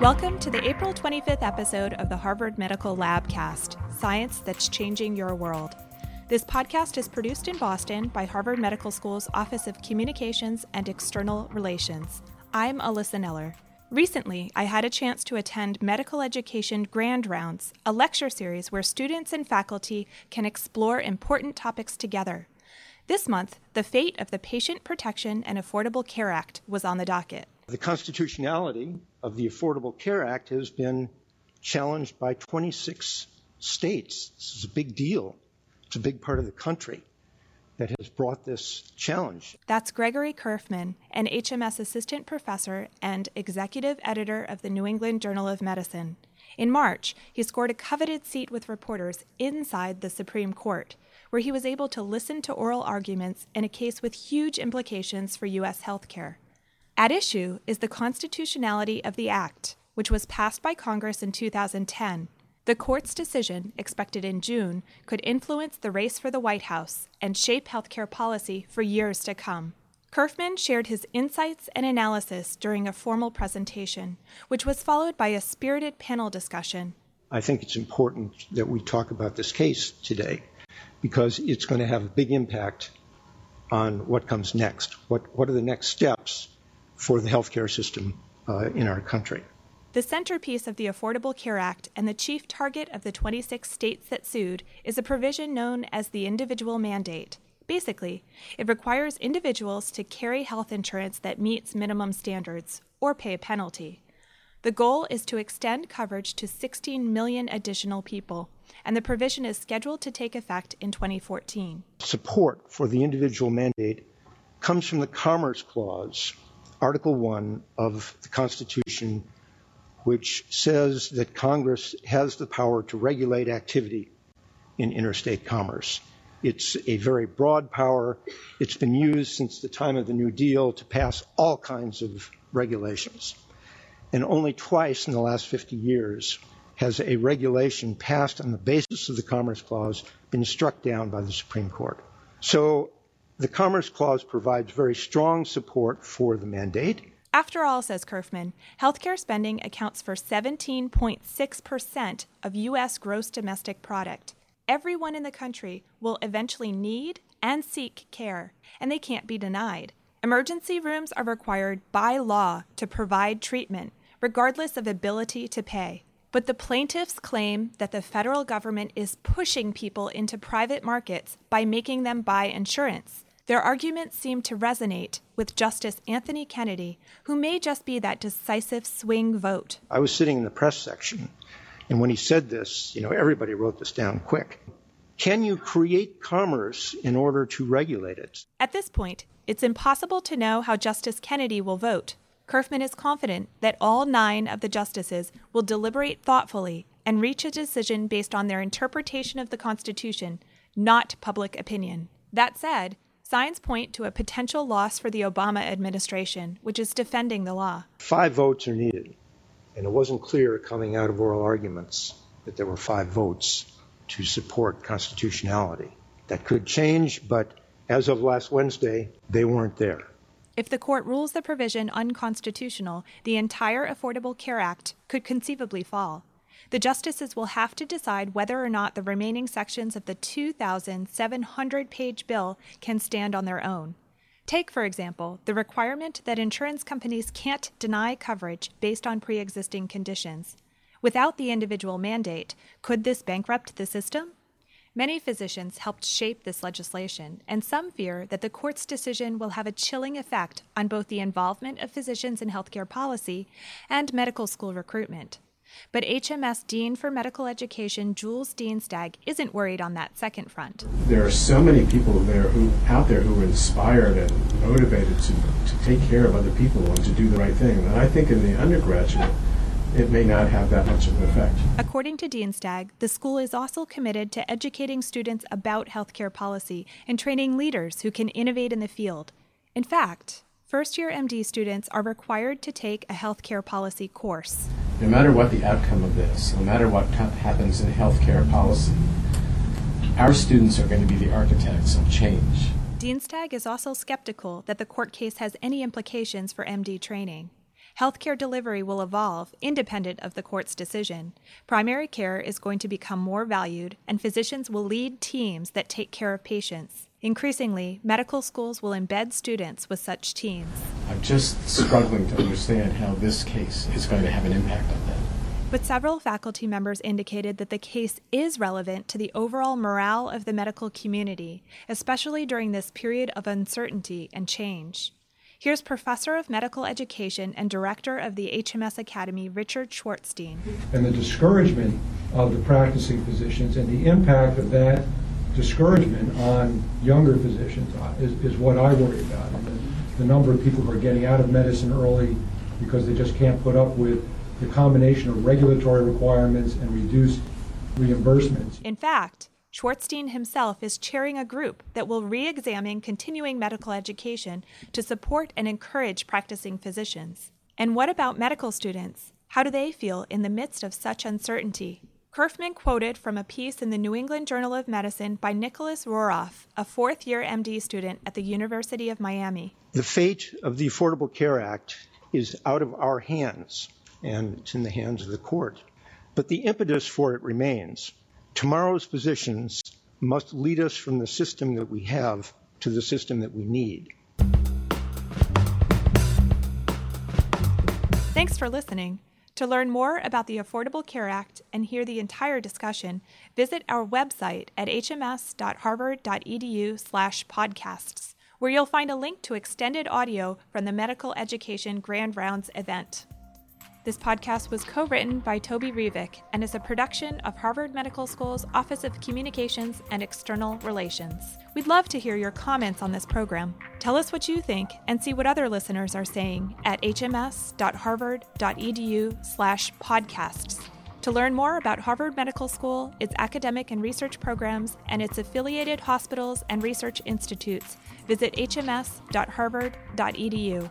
Welcome to the April 25th episode of the Harvard Medical Labcast Science That's Changing Your World. This podcast is produced in Boston by Harvard Medical School's Office of Communications and External Relations. I'm Alyssa Neller. Recently, I had a chance to attend Medical Education Grand Rounds, a lecture series where students and faculty can explore important topics together. This month, the fate of the Patient Protection and Affordable Care Act was on the docket. The constitutionality of the Affordable Care Act has been challenged by 26 states. This is a big deal. It's a big part of the country that has brought this challenge. That's Gregory Curfman, an HMS assistant professor and executive editor of the New England Journal of Medicine. In March, he scored a coveted seat with reporters inside the Supreme Court, where he was able to listen to oral arguments in a case with huge implications for U.S. healthcare. At issue is the constitutionality of the Act, which was passed by Congress in 2010. The court's decision, expected in June, could influence the race for the White House and shape healthcare policy for years to come. Curfman shared his insights and analysis during a formal presentation, which was followed by a spirited panel discussion. I think it's important that we talk about this case today because it's going to have a big impact on what comes next. What, what are the next steps for the healthcare system uh, in our country? The centerpiece of the Affordable Care Act and the chief target of the 26 states that sued is a provision known as the individual mandate. Basically, it requires individuals to carry health insurance that meets minimum standards or pay a penalty. The goal is to extend coverage to 16 million additional people, and the provision is scheduled to take effect in 2014. Support for the individual mandate comes from the Commerce Clause, Article 1 of the Constitution, which says that Congress has the power to regulate activity in interstate commerce. It's a very broad power. It's been used since the time of the New Deal to pass all kinds of regulations. And only twice in the last 50 years has a regulation passed on the basis of the Commerce Clause been struck down by the Supreme Court. So the Commerce Clause provides very strong support for the mandate. After all, says Curfman, healthcare spending accounts for 17.6% of U.S. gross domestic product everyone in the country will eventually need and seek care, and they can't be denied. Emergency rooms are required by law to provide treatment, regardless of ability to pay. But the plaintiffs claim that the federal government is pushing people into private markets by making them buy insurance. Their arguments seem to resonate with Justice Anthony Kennedy, who may just be that decisive swing vote. I was sitting in the press section and when he said this, you know, everybody wrote this down quick. Can you create commerce in order to regulate it? At this point, it's impossible to know how Justice Kennedy will vote. Curfman is confident that all nine of the justices will deliberate thoughtfully and reach a decision based on their interpretation of the Constitution, not public opinion. That said, signs point to a potential loss for the Obama administration, which is defending the law. Five votes are needed. And it wasn't clear coming out of oral arguments that there were five votes to support constitutionality. That could change, but as of last Wednesday, they weren't there. If the court rules the provision unconstitutional, the entire Affordable Care Act could conceivably fall. The justices will have to decide whether or not the remaining sections of the 2,700 page bill can stand on their own. Take, for example, the requirement that insurance companies can't deny coverage based on pre existing conditions. Without the individual mandate, could this bankrupt the system? Many physicians helped shape this legislation, and some fear that the court's decision will have a chilling effect on both the involvement of physicians in healthcare policy and medical school recruitment. But HMS Dean for Medical Education Jules Dienstag isn't worried on that second front. There are so many people there who out there who are inspired and motivated to, to take care of other people and to do the right thing. And I think in the undergraduate, it may not have that much of an effect. According to Dienstag, the school is also committed to educating students about healthcare policy and training leaders who can innovate in the field. In fact, First year MD students are required to take a healthcare policy course. No matter what the outcome of this, no matter what happens in healthcare policy, our students are going to be the architects of change. Dienstag is also skeptical that the court case has any implications for MD training. Healthcare delivery will evolve independent of the court's decision. Primary care is going to become more valued, and physicians will lead teams that take care of patients. Increasingly, medical schools will embed students with such teams. I'm just struggling to understand how this case is going to have an impact on that. But several faculty members indicated that the case is relevant to the overall morale of the medical community, especially during this period of uncertainty and change. Here's Professor of Medical Education and Director of the HMS Academy, Richard Schwartzstein. And the discouragement of the practicing physicians and the impact of that discouragement on younger physicians is, is what I worry about. And the, number of people who are getting out of medicine early because they just can't put up with the combination of regulatory requirements and reduced reimbursements. In fact, Schwartzstein himself is chairing a group that will re examine continuing medical education to support and encourage practicing physicians. And what about medical students? How do they feel in the midst of such uncertainty? Curfman quoted from a piece in the New England Journal of Medicine by Nicholas Roeroff, a fourth year MD student at the University of Miami. The fate of the Affordable Care Act is out of our hands and it's in the hands of the court. But the impetus for it remains. Tomorrow's physicians must lead us from the system that we have to the system that we need. Thanks for listening. To learn more about the Affordable Care Act and hear the entire discussion, visit our website at hms.harvard.edu/podcasts, where you'll find a link to extended audio from the Medical Education Grand Rounds event. This podcast was co written by Toby Revik and is a production of Harvard Medical School's Office of Communications and External Relations. We'd love to hear your comments on this program. Tell us what you think and see what other listeners are saying at hms.harvard.edu/slash podcasts. To learn more about Harvard Medical School, its academic and research programs, and its affiliated hospitals and research institutes, visit hms.harvard.edu.